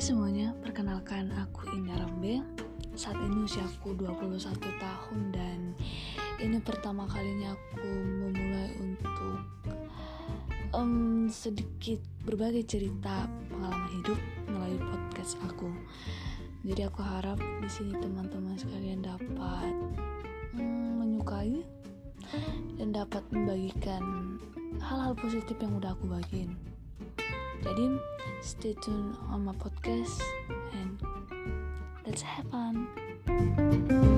semuanya, perkenalkan aku Indah Rambe. Saat ini usiaku 21 tahun dan ini pertama kalinya aku memulai untuk um, sedikit berbagi cerita pengalaman hidup melalui podcast aku. Jadi aku harap di sini teman-teman sekalian dapat um, menyukai dan dapat membagikan hal-hal positif yang udah aku bagiin. Jadi stay tuned on my podcast and let's have fun.